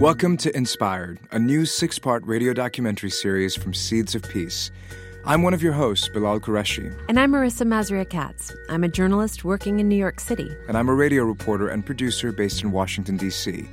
Welcome to Inspired, a new six part radio documentary series from Seeds of Peace. I'm one of your hosts, Bilal Qureshi. And I'm Marissa Mazria Katz. I'm a journalist working in New York City. And I'm a radio reporter and producer based in Washington, D.C.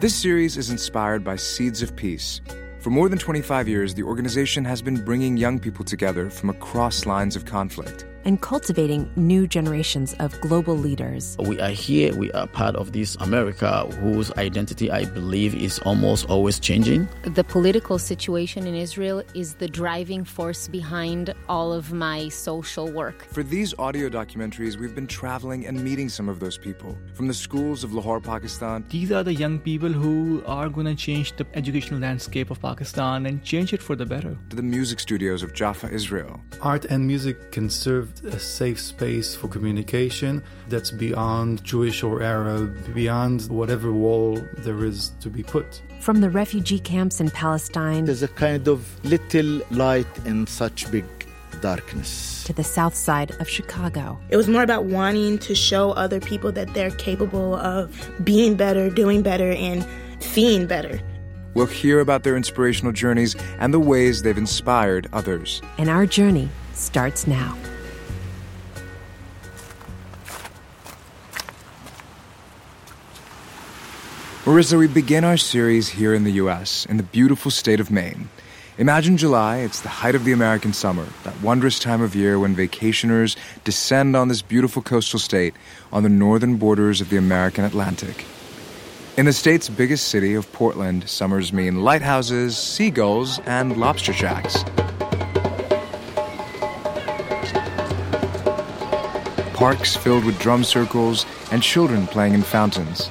This series is inspired by Seeds of Peace. For more than 25 years, the organization has been bringing young people together from across lines of conflict and cultivating new generations of global leaders. We are here, we are part of this America whose identity I believe is almost always changing. The political situation in Israel is the driving force behind all of my social work. For these audio documentaries, we've been traveling and meeting some of those people from the schools of Lahore, Pakistan. These are the young people who are going to change the educational landscape of Pakistan and change it for the better. To the music studios of Jaffa, Israel. Art and music can serve a safe space for communication that's beyond Jewish or Arab, beyond whatever wall there is to be put. From the refugee camps in Palestine, there's a kind of little light in such big darkness. To the south side of Chicago. It was more about wanting to show other people that they're capable of being better, doing better, and seeing better. We'll hear about their inspirational journeys and the ways they've inspired others. And our journey starts now. Marissa, we begin our series here in the U.S., in the beautiful state of Maine. Imagine July, it's the height of the American summer, that wondrous time of year when vacationers descend on this beautiful coastal state on the northern borders of the American Atlantic. In the state's biggest city of Portland, summers mean lighthouses, seagulls, and lobster shacks. Parks filled with drum circles and children playing in fountains.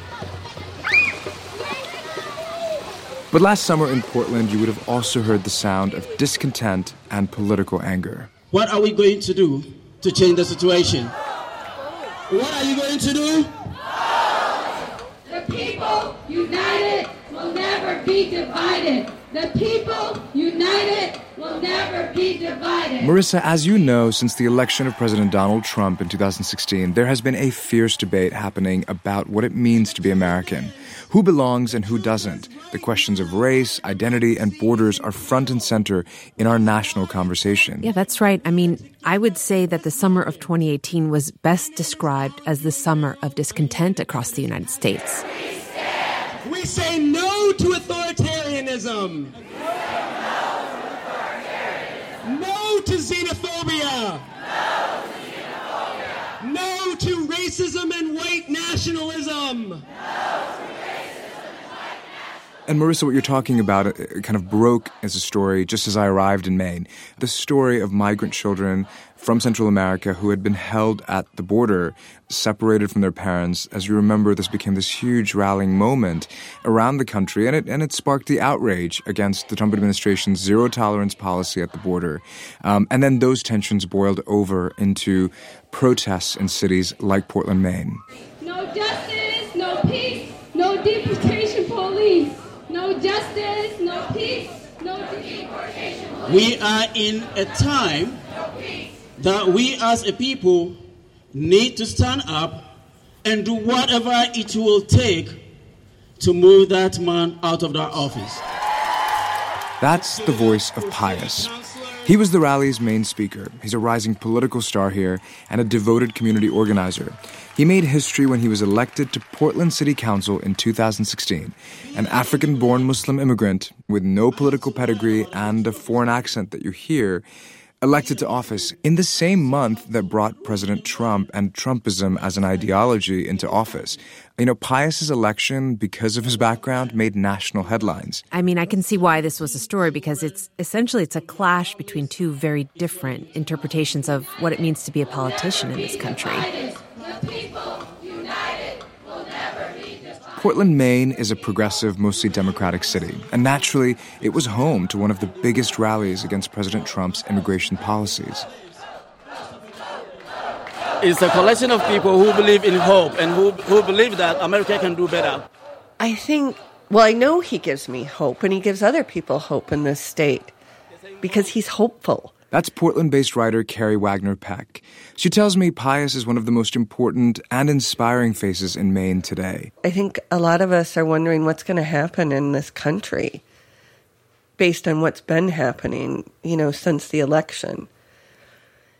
But last summer in Portland, you would have also heard the sound of discontent and political anger. What are we going to do to change the situation? What are you going to do? The people united will never be divided. The people united will never be divided. Marissa, as you know, since the election of President Donald Trump in 2016, there has been a fierce debate happening about what it means to be American. Who belongs and who doesn't? The questions of race, identity, and borders are front and center in our national conversation. Yeah, that's right. I mean, I would say that the summer of 2018 was best described as the summer of discontent across the United States. We say no to authoritarianism. No to xenophobia. No to racism and white nationalism. And Marissa, what you're talking about it kind of broke as a story just as I arrived in Maine. The story of migrant children from Central America who had been held at the border, separated from their parents. As you remember, this became this huge rallying moment around the country, and it, and it sparked the outrage against the Trump administration's zero tolerance policy at the border. Um, and then those tensions boiled over into protests in cities like Portland, Maine. No justice, no peace, no deportation police. No justice, no peace, no deportation. police. We are in a time that we as a people need to stand up and do whatever it will take to move that man out of that office. That's the voice of Pious. He was the rally's main speaker. He's a rising political star here and a devoted community organizer. He made history when he was elected to Portland City Council in 2016. An African born Muslim immigrant with no political pedigree and a foreign accent that you hear elected to office in the same month that brought President Trump and Trumpism as an ideology into office. You know, Pious's election, because of his background, made national headlines. I mean, I can see why this was a story because it's essentially it's a clash between two very different interpretations of what it means to be a politician in this country. Portland, Maine is a progressive, mostly Democratic city, and naturally, it was home to one of the biggest rallies against President Trump's immigration policies. It's a collection of people who believe in hope and who, who believe that America can do better. I think, well, I know he gives me hope, and he gives other people hope in this state because he's hopeful. That's Portland based writer Carrie Wagner Peck. She tells me Pious is one of the most important and inspiring faces in Maine today. I think a lot of us are wondering what's going to happen in this country based on what's been happening, you know, since the election.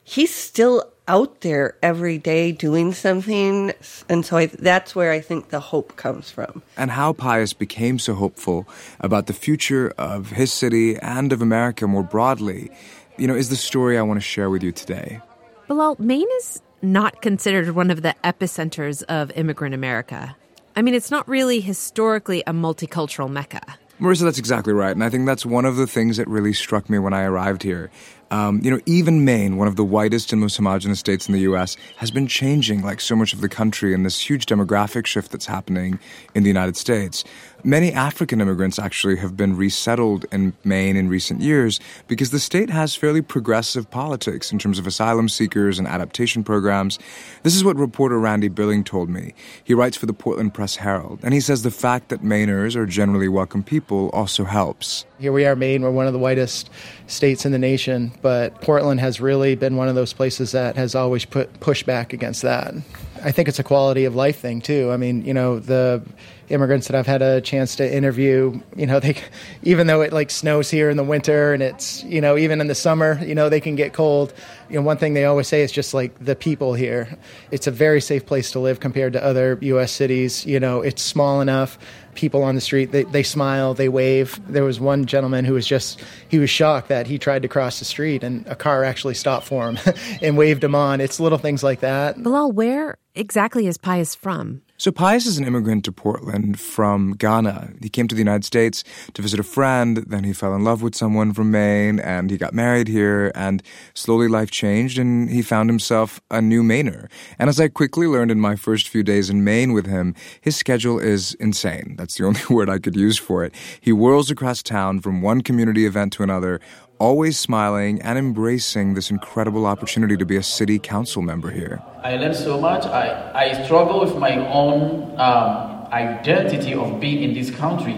He's still out there every day doing something. And so I, that's where I think the hope comes from. And how Pious became so hopeful about the future of his city and of America more broadly, you know, is the story I want to share with you today. Bilal, Maine is not considered one of the epicenters of immigrant America. I mean, it's not really historically a multicultural mecca. Marissa, that's exactly right. And I think that's one of the things that really struck me when I arrived here. Um, you know, even Maine, one of the whitest and most homogenous states in the U.S., has been changing like so much of the country in this huge demographic shift that's happening in the United States. Many African immigrants actually have been resettled in Maine in recent years because the state has fairly progressive politics in terms of asylum seekers and adaptation programs. This is what reporter Randy Billing told me. He writes for the Portland Press Herald, and he says the fact that Mainers are generally welcome people also helps. Here we are, Maine. We're one of the whitest states in the nation, but Portland has really been one of those places that has always put push back against that. I think it's a quality of life thing too. I mean, you know, the immigrants that I've had a chance to interview, you know, they even though it like snows here in the winter and it's, you know, even in the summer, you know, they can get cold. You know, one thing they always say is just like the people here. It's a very safe place to live compared to other US cities. You know, it's small enough people on the street they, they smile they wave there was one gentleman who was just he was shocked that he tried to cross the street and a car actually stopped for him and waved him on it's little things like that bilal where exactly is pious from so Pious is an immigrant to Portland from Ghana. He came to the United States to visit a friend, then he fell in love with someone from Maine and he got married here and slowly life changed and he found himself a new Mainer. And as I quickly learned in my first few days in Maine with him, his schedule is insane. That's the only word I could use for it. He whirls across town from one community event to another, always smiling and embracing this incredible opportunity to be a city council member here. I learned so much. I, I struggle with my own um, identity of being in this country.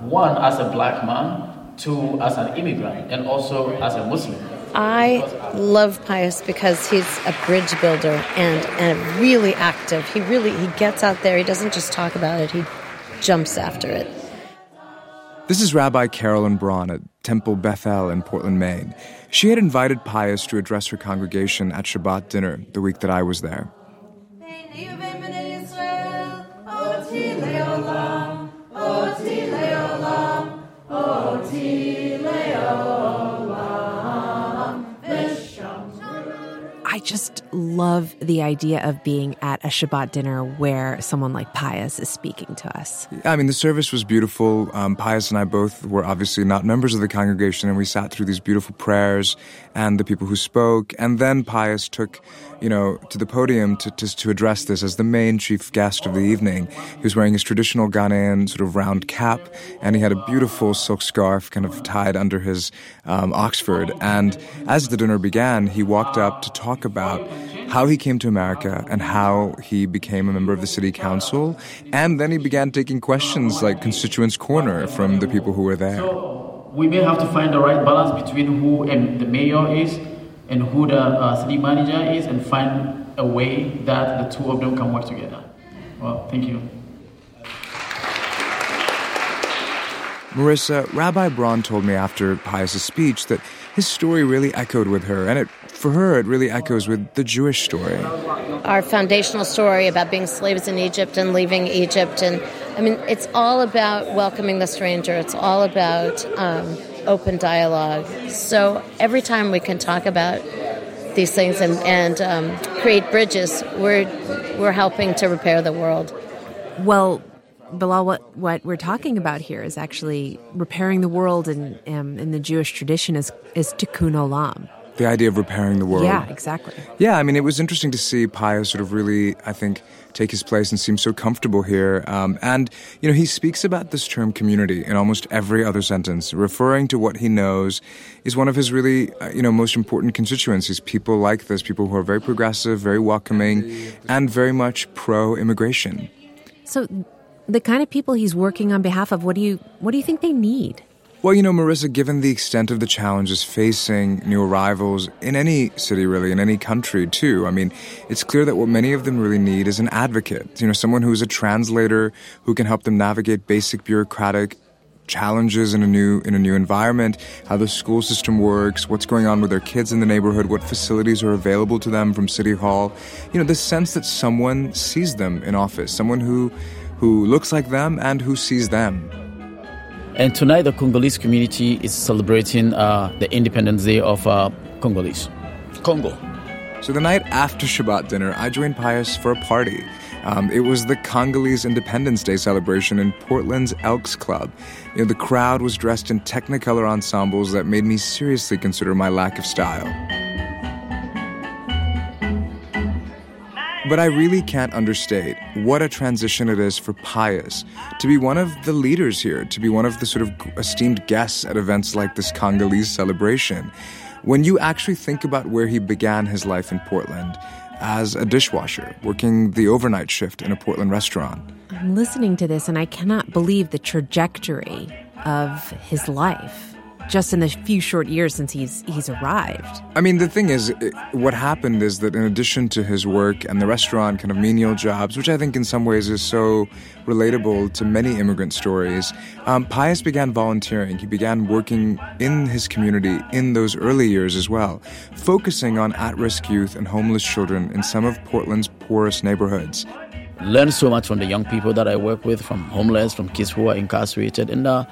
One, as a black man, two, as an immigrant, and also as a Muslim. I love Pious because he's a bridge builder and, and really active. He really he gets out there. He doesn't just talk about it. He jumps after it. This is Rabbi Carolyn Braun at Temple Bethel in Portland, Maine. She had invited Pious to address her congregation at Shabbat dinner the week that I was there. I just love the idea of being at a Shabbat dinner where someone like Pious is speaking to us. I mean, the service was beautiful. Um, Pious and I both were obviously not members of the congregation, and we sat through these beautiful prayers and the people who spoke. And then Pious took, you know, to the podium to, to, to address this as the main chief guest of the evening. He was wearing his traditional Ghanaian sort of round cap, and he had a beautiful silk scarf kind of tied under his um, Oxford. And as the dinner began, he walked up to talk about how he came to America and how he became a member of the city council. And then he began taking questions like Constituents Corner from the people who were there. So we may have to find the right balance between who the mayor is and who the uh, city manager is and find a way that the two of them can work together. Well, thank you. Marissa, Rabbi Braun told me after Pious' speech that his story really echoed with her, and it, for her, it really echoes with the Jewish story. Our foundational story about being slaves in Egypt and leaving Egypt, and I mean, it's all about welcoming the stranger. It's all about um, open dialogue. So every time we can talk about these things and, and um, create bridges, we're we're helping to repair the world. Well, Bilal, what, what we're talking about here is actually repairing the world in, um, in the Jewish tradition is, is tikkun olam. The idea of repairing the world. Yeah, exactly. Yeah, I mean, it was interesting to see Pious sort of really, I think, take his place and seem so comfortable here. Um, and, you know, he speaks about this term community in almost every other sentence, referring to what he knows is one of his really, uh, you know, most important constituencies. People like this, people who are very progressive, very welcoming, and very much pro immigration. So the kind of people he's working on behalf of, what do you what do you think they need? Well, you know, Marissa, given the extent of the challenges facing new arrivals in any city, really, in any country, too, I mean, it's clear that what many of them really need is an advocate, you know, someone who's a translator who can help them navigate basic bureaucratic challenges in a new in a new environment, how the school system works, what's going on with their kids in the neighborhood, what facilities are available to them from city hall. You know, the sense that someone sees them in office, someone who who looks like them and who sees them. And tonight, the Congolese community is celebrating uh, the Independence Day of uh, Congolese, Congo. So the night after Shabbat dinner, I joined Pious for a party. Um, it was the Congolese Independence Day celebration in Portland's Elks Club. You know, the crowd was dressed in technicolor ensembles that made me seriously consider my lack of style. But I really can't understate what a transition it is for Pious to be one of the leaders here, to be one of the sort of esteemed guests at events like this Congolese celebration. When you actually think about where he began his life in Portland, as a dishwasher, working the overnight shift in a Portland restaurant. I'm listening to this and I cannot believe the trajectory of his life just in the few short years since he's he's arrived. I mean, the thing is, what happened is that in addition to his work and the restaurant kind of menial jobs, which I think in some ways is so relatable to many immigrant stories, um, Pious began volunteering. He began working in his community in those early years as well, focusing on at-risk youth and homeless children in some of Portland's poorest neighborhoods learn so much from the young people that I work with, from homeless, from kids who are incarcerated, and uh,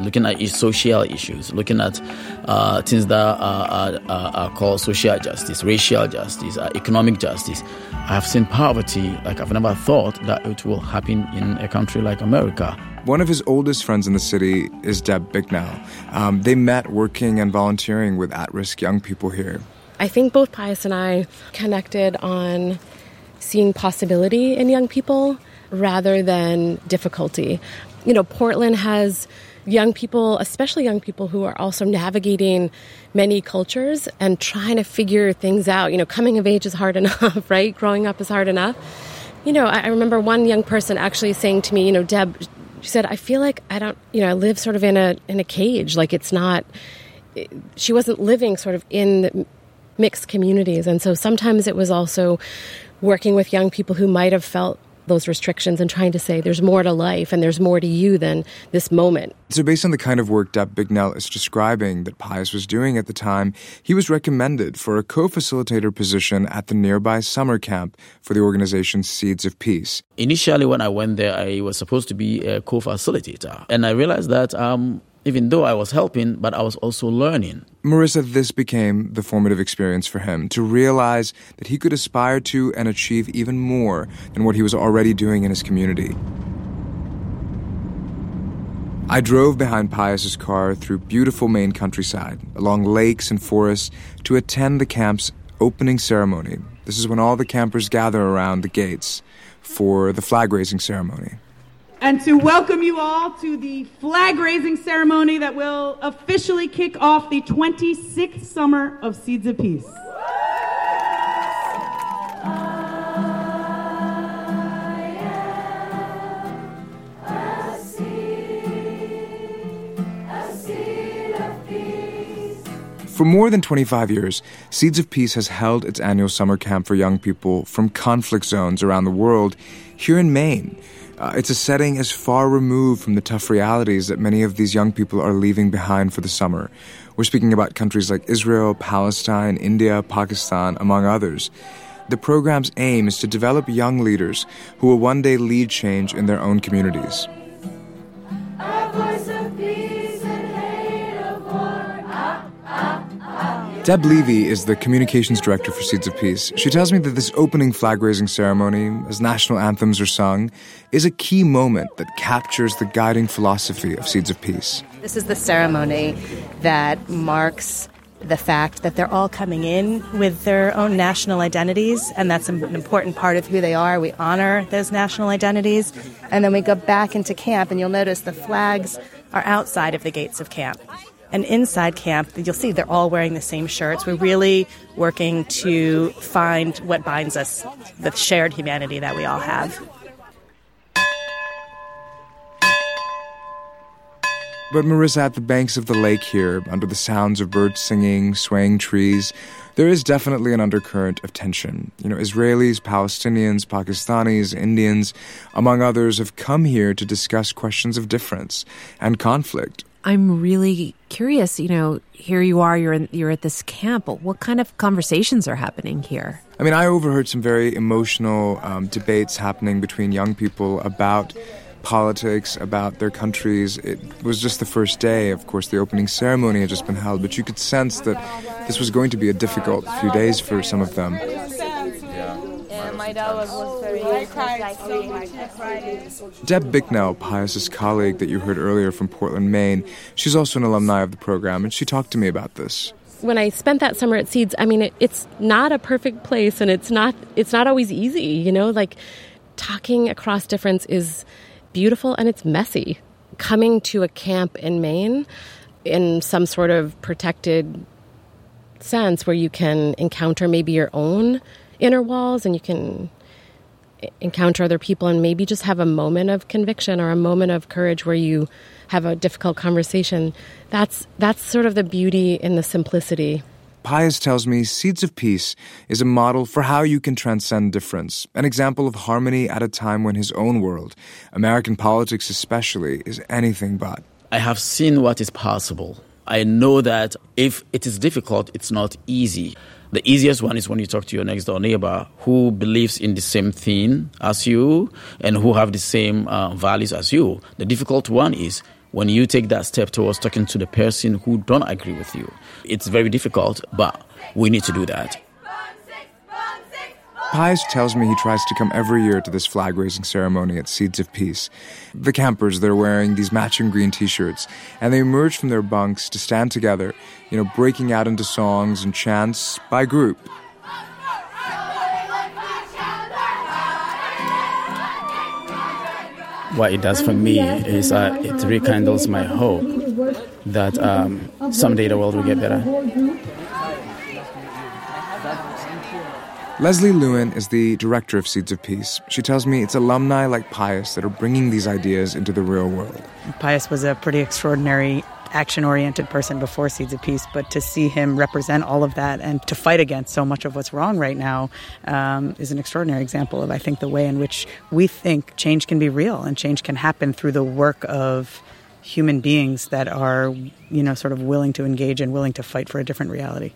looking at social issues, looking at uh, things that are, are, are, called social justice, racial justice, uh, economic justice. I have seen poverty like I've never thought that it will happen in a country like America. One of his oldest friends in the city is Deb Bicknell. Um, they met working and volunteering with at risk young people here. I think both Pious and I connected on seeing possibility in young people rather than difficulty. You know, Portland has young people, especially young people who are also navigating many cultures and trying to figure things out. You know, coming of age is hard enough, right? Growing up is hard enough. You know, I remember one young person actually saying to me, you know, Deb, she said, I feel like I don't, you know, I live sort of in a in a cage. Like it's not. She wasn't living sort of in mixed communities, and so sometimes it was also working with young people who might have felt those restrictions and trying to say there's more to life and there's more to you than this moment. So, based on the kind of work Deb Bicknell is describing that Pious was doing at the time, he was recommended for a co facilitator position at the nearby summer camp for the organization Seeds of Peace. Initially, when I went there, I was supposed to be a co facilitator. And I realized that um, even though I was helping, but I was also learning. Marissa, this became the formative experience for him to realize that he could aspire to and achieve even more than what he was already doing in his community. I drove behind Pious's car through beautiful Maine countryside, along lakes and forests, to attend the camp's opening ceremony. This is when all the campers gather around the gates for the flag raising ceremony and to welcome you all to the flag raising ceremony that will officially kick off the 26th summer of Seeds of Peace. For more than 25 years, Seeds of Peace has held its annual summer camp for young people from conflict zones around the world here in Maine. Uh, it's a setting as far removed from the tough realities that many of these young people are leaving behind for the summer. We're speaking about countries like Israel, Palestine, India, Pakistan, among others. The program's aim is to develop young leaders who will one day lead change in their own communities. Deb Levy is the communications director for Seeds of Peace. She tells me that this opening flag raising ceremony, as national anthems are sung, is a key moment that captures the guiding philosophy of Seeds of Peace. This is the ceremony that marks the fact that they're all coming in with their own national identities, and that's an important part of who they are. We honor those national identities, and then we go back into camp, and you'll notice the flags are outside of the gates of camp. And inside camp, you'll see they're all wearing the same shirts. We're really working to find what binds us, the shared humanity that we all have. But Marissa, at the banks of the lake here, under the sounds of birds singing, swaying trees, there is definitely an undercurrent of tension. You know, Israelis, Palestinians, Pakistanis, Indians, among others, have come here to discuss questions of difference and conflict. I'm really curious. You know, here you are. You're in, you're at this camp. What kind of conversations are happening here? I mean, I overheard some very emotional um, debates happening between young people about politics, about their countries. It was just the first day. Of course, the opening ceremony had just been held, but you could sense that this was going to be a difficult few days for some of them. Deb Bicknell, Pious's colleague that you heard earlier from Portland, Maine, she's also an alumni of the program, and she talked to me about this when I spent that summer at Seeds, I mean, it, it's not a perfect place, and it's not it's not always easy. You know, like talking across difference is beautiful and it's messy. Coming to a camp in Maine in some sort of protected sense where you can encounter maybe your own inner walls and you can encounter other people and maybe just have a moment of conviction or a moment of courage where you have a difficult conversation that's that's sort of the beauty in the simplicity Pious tells me Seeds of Peace is a model for how you can transcend difference, an example of harmony at a time when his own world, American politics especially, is anything but. I have seen what is possible. I know that if it is difficult, it's not easy. The easiest one is when you talk to your next door neighbor who believes in the same thing as you and who have the same uh, values as you. The difficult one is when you take that step towards talking to the person who don't agree with you. It's very difficult, but we need to do that. Pious tells me he tries to come every year to this flag raising ceremony at Seeds of Peace. The campers, they're wearing these matching green t shirts, and they emerge from their bunks to stand together, you know, breaking out into songs and chants by group. what it does for me is uh, it rekindles my hope that um, someday the world will get better. Leslie Lewin is the director of Seeds of Peace. She tells me it's alumni like Pious that are bringing these ideas into the real world. Pious was a pretty extraordinary action oriented person before Seeds of Peace, but to see him represent all of that and to fight against so much of what's wrong right now um, is an extraordinary example of, I think, the way in which we think change can be real and change can happen through the work of human beings that are, you know, sort of willing to engage and willing to fight for a different reality.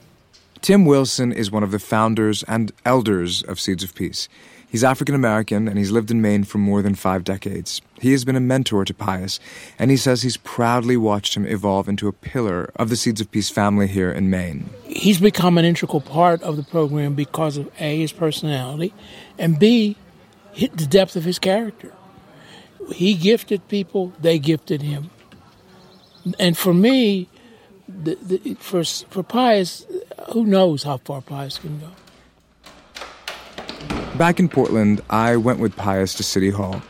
Tim Wilson is one of the founders and elders of Seeds of Peace. He's African American and he's lived in Maine for more than five decades. He has been a mentor to Pious, and he says he's proudly watched him evolve into a pillar of the Seeds of Peace family here in Maine. He's become an integral part of the program because of A, his personality, and B, the depth of his character. He gifted people, they gifted him. And for me, the, the, for, for Pious, who knows how far Pious can go. Back in Portland, I went with Pious to City Hall,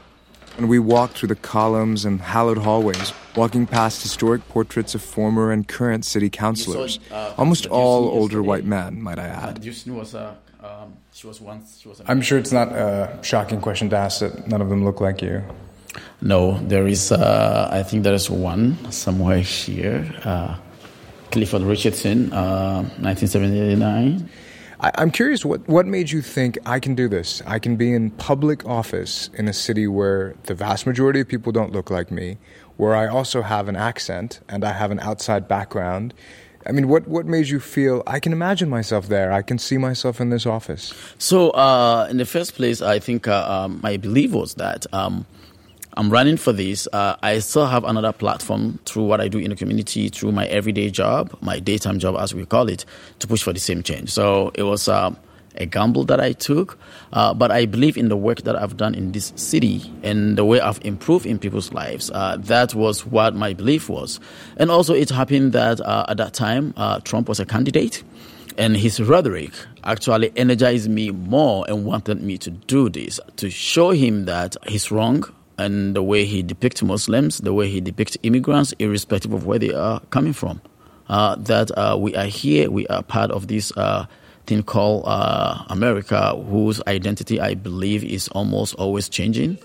and we walked through the columns and hallowed hallways, walking past historic portraits of former and current city councilors, uh, almost all older white men, might I add. Uh, um, I'm sure it's not a shocking question to ask that none of them look like you. No, there is, uh, I think there is one somewhere here. Clifford Richardson, 1979. Uh, I, am curious what, what made you think I can do this? I can be in public office in a city where the vast majority of people don't look like me, where I also have an accent and I have an outside background. I mean, what, what made you feel I can imagine myself there? I can see myself in this office? So, uh, in the first place, I think uh, um, my belief was that. Um, I'm running for this. Uh, I still have another platform through what I do in the community, through my everyday job, my daytime job, as we call it, to push for the same change. So it was uh, a gamble that I took, uh, but I believe in the work that I've done in this city and the way I've improved in people's lives. Uh, that was what my belief was. And also, it happened that uh, at that time, uh, Trump was a candidate and his rhetoric actually energized me more and wanted me to do this to show him that he's wrong and the way he depicts Muslims, the way he depicts immigrants, irrespective of where they are coming from. Uh, that uh, we are here, we are part of this uh, thing called uh, America, whose identity I believe is almost always changing.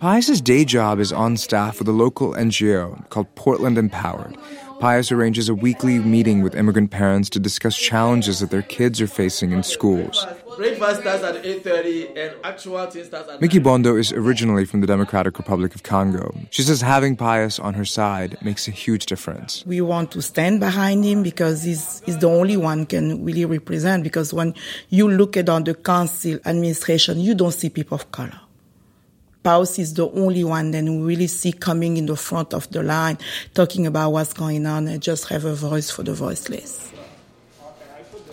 Pious's day job is on staff with a local NGO called Portland Empowered. Pious arranges a weekly meeting with immigrant parents to discuss challenges that their kids are facing in schools. Breakfast starts at 8.30 and actual thing starts at Mickey Bondo is originally from the Democratic Republic of Congo. She says having Pious on her side makes a huge difference. We want to stand behind him because he's, he's the only one can really represent. Because when you look at on the council administration, you don't see people of color. Pious is the only one that we really see coming in the front of the line, talking about what's going on and just have a voice for the voiceless.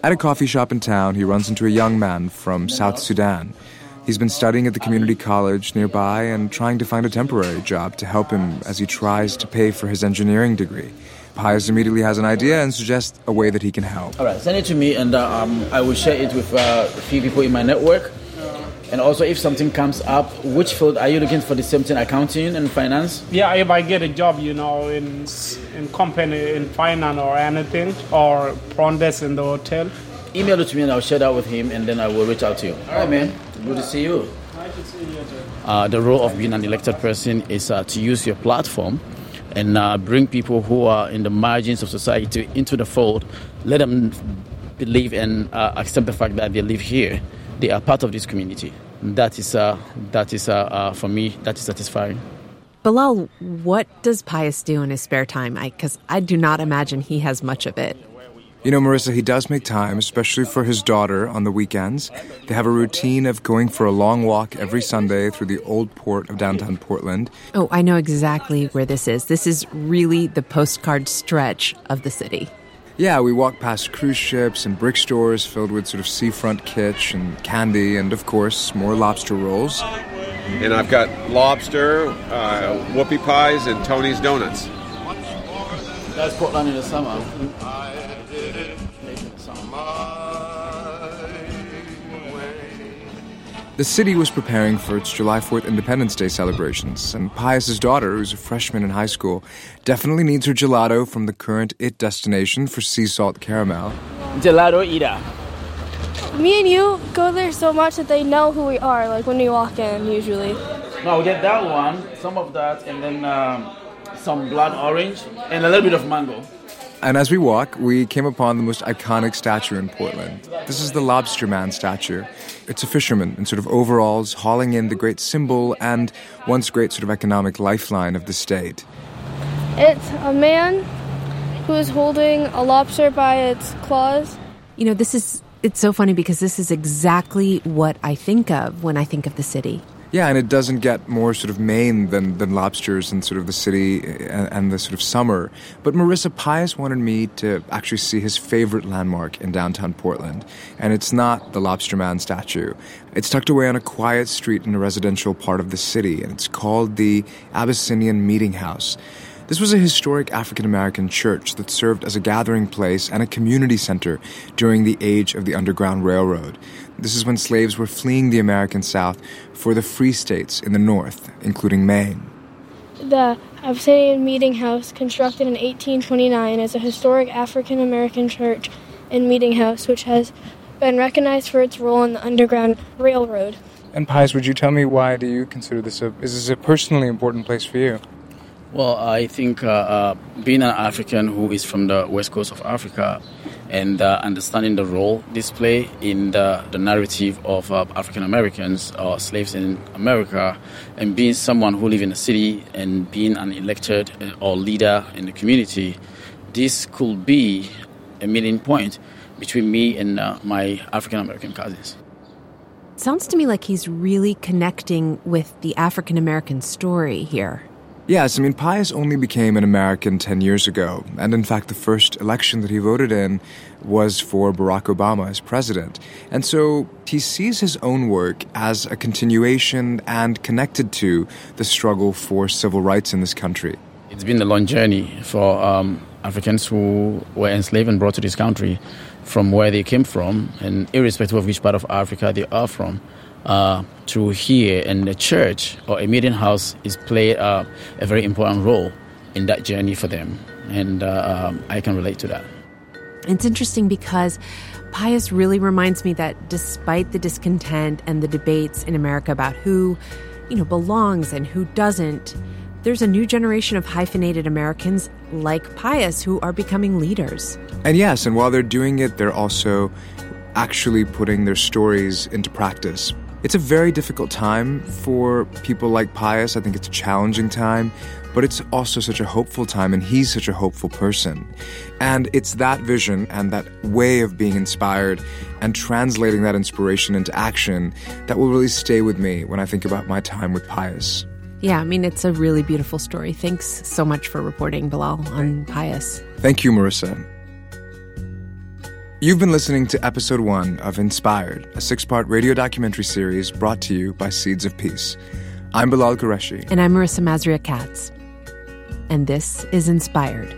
At a coffee shop in town, he runs into a young man from South Sudan. He's been studying at the community college nearby and trying to find a temporary job to help him as he tries to pay for his engineering degree. Pious immediately has an idea and suggests a way that he can help. All right, send it to me and uh, um, I will share it with uh, a few people in my network. And also, if something comes up, which field are you looking for? The same thing, accounting and finance. Yeah, if I get a job, you know, in in company in finance or anything, or front desk in the hotel. Email it to me and I'll share that with him, and then I will reach out to you. All right, man. Good to see you. Nice to see you. Uh, the role of being an elected person is uh, to use your platform and uh, bring people who are in the margins of society into the fold. Let them believe and uh, accept the fact that they live here. They are part of this community. That is, uh, that is uh, uh, for me, that is satisfying. Bilal, what does Pious do in his spare time? Because I, I do not imagine he has much of it. You know, Marissa, he does make time, especially for his daughter on the weekends. They have a routine of going for a long walk every Sunday through the old port of downtown Portland. Oh, I know exactly where this is. This is really the postcard stretch of the city. Yeah, we walk past cruise ships and brick stores filled with sort of seafront kitsch and candy, and of course, more lobster rolls. And I've got lobster, uh, whoopie pies, and Tony's Donuts. That's Portland in the summer. The city was preparing for its July 4th Independence Day celebrations, and Pious's daughter, who's a freshman in high school, definitely needs her gelato from the current IT destination for sea salt caramel. Gelato Ida. Me and you go there so much that they know who we are, like when we walk in, usually. No, I'll get that one, some of that, and then um, some blood orange, and a little bit of mango. And as we walk, we came upon the most iconic statue in Portland. This is the Lobster Man statue. It's a fisherman in sort of overalls hauling in the great symbol and once great sort of economic lifeline of the state. It's a man who's holding a lobster by its claws. You know, this is, it's so funny because this is exactly what I think of when I think of the city. Yeah, and it doesn't get more sort of Maine than, than lobsters in sort of the city and, and, the sort of summer. But Marissa Pious wanted me to actually see his favorite landmark in downtown Portland. And it's not the Lobster Man statue. It's tucked away on a quiet street in a residential part of the city, and it's called the Abyssinian Meeting House. This was a historic African American church that served as a gathering place and a community center during the age of the Underground Railroad. This is when slaves were fleeing the American South for the free states in the North, including Maine. The Abyssinian Meeting House, constructed in 1829, is a historic African American church and meeting house which has been recognized for its role in the Underground Railroad. And Pious, would you tell me why do you consider this a is this a personally important place for you? Well, I think uh, uh, being an African who is from the west coast of Africa and uh, understanding the role this play in the, the narrative of uh, African Americans or slaves in America, and being someone who live in the city and being an elected uh, or leader in the community, this could be a meeting point between me and uh, my African American cousins. Sounds to me like he's really connecting with the African American story here. Yes, I mean, Pious only became an American 10 years ago, and in fact, the first election that he voted in was for Barack Obama as president. And so he sees his own work as a continuation and connected to the struggle for civil rights in this country. It's been a long journey for um, Africans who were enslaved and brought to this country from where they came from, and irrespective of which part of Africa they are from uh, to here in the church or a meeting house is play uh, a very important role in that journey for them, and uh, um, I can relate to that. It's interesting because Pious really reminds me that despite the discontent and the debates in America about who, you know, belongs and who doesn't, there's a new generation of hyphenated Americans like Pious who are becoming leaders. And yes, and while they're doing it, they're also actually putting their stories into practice. It's a very difficult time for people like Pious. I think it's a challenging time, but it's also such a hopeful time, and he's such a hopeful person. And it's that vision and that way of being inspired and translating that inspiration into action that will really stay with me when I think about my time with Pious. Yeah, I mean, it's a really beautiful story. Thanks so much for reporting, Bilal, on Pious. Thank you, Marissa. You've been listening to episode one of Inspired, a six part radio documentary series brought to you by Seeds of Peace. I'm Bilal Qureshi. And I'm Marissa Mazria Katz. And this is Inspired.